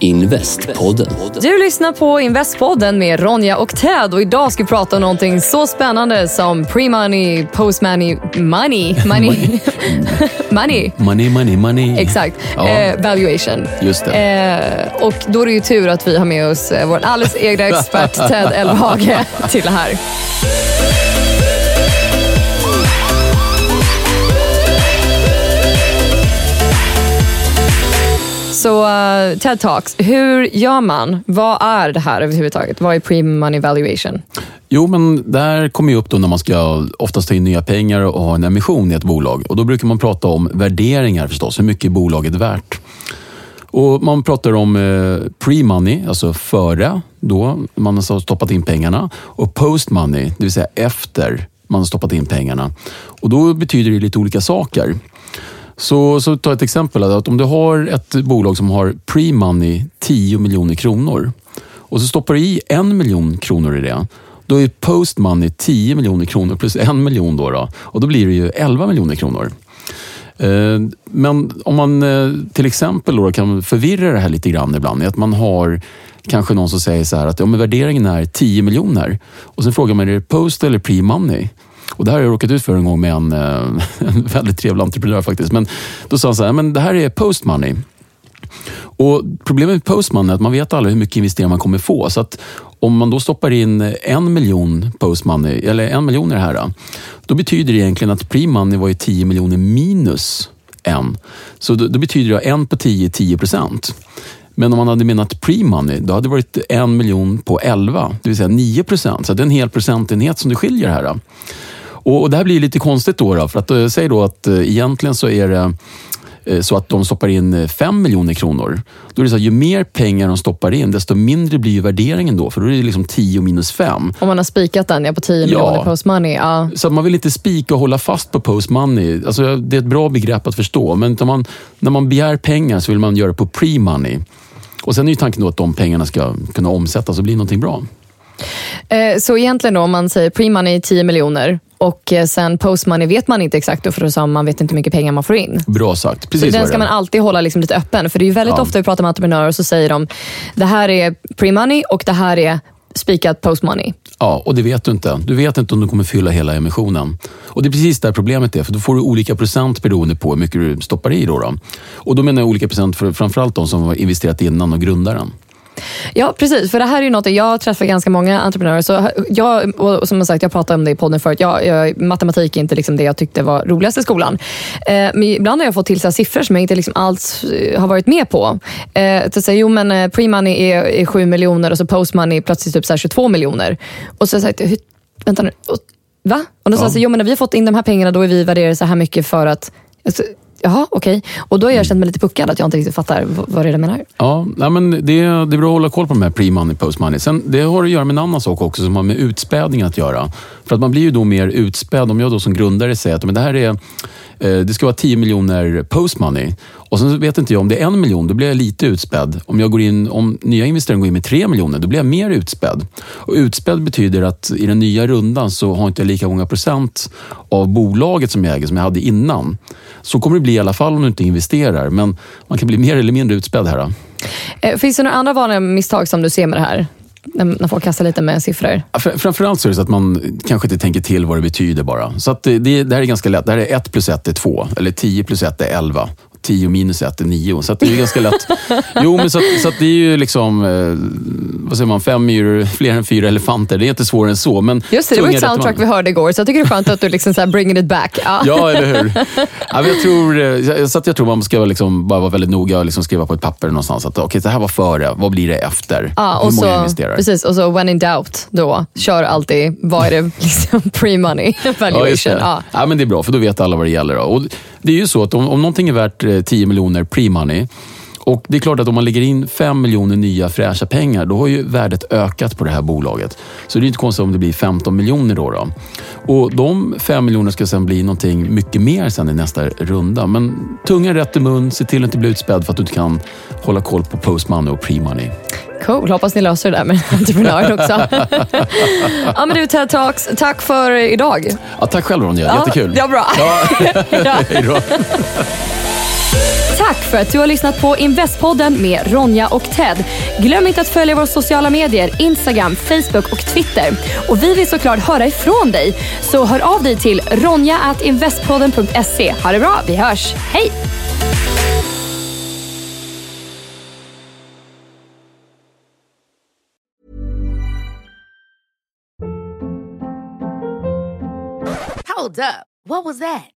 Investpodden. Du lyssnar på Investpodden med Ronja och Ted och idag ska vi prata om någonting så spännande som pre-money, post-money, money, money, money. Money, money, money. Exakt. Ja. Eh, valuation. Just det. Eh, och då är det ju tur att vi har med oss eh, vår alldeles egna expert Ted Elvhage till det här. Så uh, TED Talks, hur gör man? Vad är det här överhuvudtaget? Vad är pre-money valuation? Jo, men det här kommer ju upp då när man ska oftast ta in nya pengar och ha en emission i ett bolag. Och Då brukar man prata om värderingar förstås. Hur mycket är bolaget värt? Och Man pratar om eh, pre-money, alltså före då man har stoppat in pengarna. Och post-money, det vill säga efter man har stoppat in pengarna. Och Då betyder det lite olika saker. Så, så ta ett exempel. Att om du har ett bolag som har pre-money 10 miljoner kronor och så stoppar du i en miljon kronor i det. Då är post-money 10 miljoner kronor plus en miljon. Då, då och då blir det ju 11 miljoner kronor. Eh, men om man eh, till exempel då kan förvirra det här lite grann ibland. är att man har kanske någon som säger så här att ja, men värderingen är 10 miljoner. Och sen frågar man är det post eller pre-money? Och det här har jag råkat ut för en gång med en, eh, en väldigt trevlig entreprenör faktiskt. Men då sa han så här, men det här är post money. Och Problemet med post money är att man vet aldrig hur mycket investeringar man kommer få. Så att om man då stoppar in en miljon post money, eller en miljon i det här, då betyder det egentligen att pre-money var ju 10 miljoner minus en. Så då, då betyder det en på 10, 10 procent. Men om man hade menat pre-money, då hade det varit en miljon på 11, det vill säga 9 procent. Så det är en hel procentenhet som det skiljer här. Och, och det här blir lite konstigt då, då för att eh, säg då att eh, egentligen så är det eh, så att de stoppar in 5 miljoner kronor. Då är det så att ju mer pengar de stoppar in, desto mindre blir värderingen då. För då är det liksom 10 minus 5. Om man har spikat den ja, på 10 Ja. miljoner post-money. Ja. Så man vill inte spika och hålla fast på post money. Alltså, det är ett bra begrepp att förstå. Men när man, när man begär pengar så vill man göra det på pre-money. Och sen är ju tanken då att de pengarna ska kunna omsättas och bli någonting bra. Så egentligen då, om man säger pre-money 10 miljoner och eh, sen post-money vet man inte exakt då, för då sa man vet inte hur mycket pengar man får in. Bra sagt. Så Precis den vad ska man alltid hålla liksom lite öppen. För det är väldigt Ja. ofta vi pratar med entreprenörer och så säger de det här är pre-money och det här är spikat post-money. Ja, och det vet du inte. Du vet inte om du kommer fylla hela emissionen. Och Det är precis där problemet är, för då får du olika procent beroende på hur mycket du stoppar i. Då, då. Och då menar jag olika procent för framförallt de som har investerat innan och grundaren. Ja, precis. För det här är ju något, jag träffar ganska många entreprenörer. Så jag, och som sagt, jag pratade om det i podden förut. Jag, jag, matematik är inte liksom det jag tyckte var roligast i skolan. Eh, men ibland har jag fått till så siffror som jag inte liksom alls eh, har varit med på. Eh, att säga, jo men eh, pre-money är, är 7 miljoner och så post-money plötsligt typ så här 22 miljoner. Och så har jag sagt, vänta nu, va? Och då Ja. jag, så, jo men när vi har fått in de här pengarna då är vi värderade så här mycket för att alltså, Jaha, okej. Och då har jag känt mig lite puckad, att jag inte riktigt fattar vad det är menar. Ja, nej, men det, det är bra att hålla koll på de här pre-money, post-money. Sen, det har att göra med en annan sak också som har med utspädning att göra. För att man blir ju då mer utspädd. Om jag då som grundare säger att men det här är Eh, det ska vara 10 miljoner post-money. Och sen vet inte jag om det är en miljon, då blir jag lite utspädd. Om, jag går in, om nya investerare går in med 3 miljoner, då blir jag mer utspädd. Och utspädd betyder att i den nya rundan så har inte jag lika många procent av bolaget som jag äger som jag hade innan. Så kommer det bli i alla fall om du inte investerar. Men man kan bli mer eller mindre utspädd här. Då. Finns det några andra vanliga misstag som du ser med det här? När, när folk kastar lite med siffror. Fr- Framförallt så är det så att man kanske inte tänker till vad det betyder bara. Så att det, det, det här är ganska lätt. Det här är 1 plus 1 är 2. Eller 10 plus 1 är 11. 10 minus 1 är 9. Så det är ju ganska lätt. Jo, men så, att, så att det är ju liksom, eh, vad säger man, fem myror, fler än fyra elefanter. Det är inte svårare än så. Men Just det, det var ett soundtrack man- vi hörde igår, så jag tycker det är skönt att du liksom så bringing it back. Ja. Ja, eller hur? Ja, jag, tror, eh, så att jag tror man ska liksom bara vara väldigt noga och liksom skriva på ett papper någonstans. Att, okay, det här var före, vad blir det efter? Ja, Hur och många så, investerar? precis, och så when in doubt, då kör alltid, vad är det liksom pre-money Ja, valuation? det. Ja. Ja, men det är bra, för då vet alla vad det gäller. Då. Och det är ju så att om, om någonting är värt 10 miljoner pre-money, och det är klart att om man lägger in 5 miljoner nya fräscha pengar, då har ju värdet ökat på det här bolaget. Så det är inte konstigt om det blir 15 miljoner då. då. Och de 5 miljoner ska sen bli någonting mycket mer sen i nästa runda. Men tungan rätt i mun, se till att inte bli utspädd för att du inte kan hålla koll på post-money och pre-money. Cool, hoppas ni löser det där med entreprenören också. ja, men du TED Talks, tack för idag. Ja, tack själv Ronja, jättekul. Ja, bra. Ja. Hej då. Tack för att du har lyssnat på Investpodden med Ronja och Ted. Glöm inte att följa våra sociala medier, Instagram, Facebook och Twitter. Och vi vill såklart höra ifrån dig. Så hör av dig till ronja.investpodden.se. Ha det bra, vi hörs. Hej! Hold up. What was that?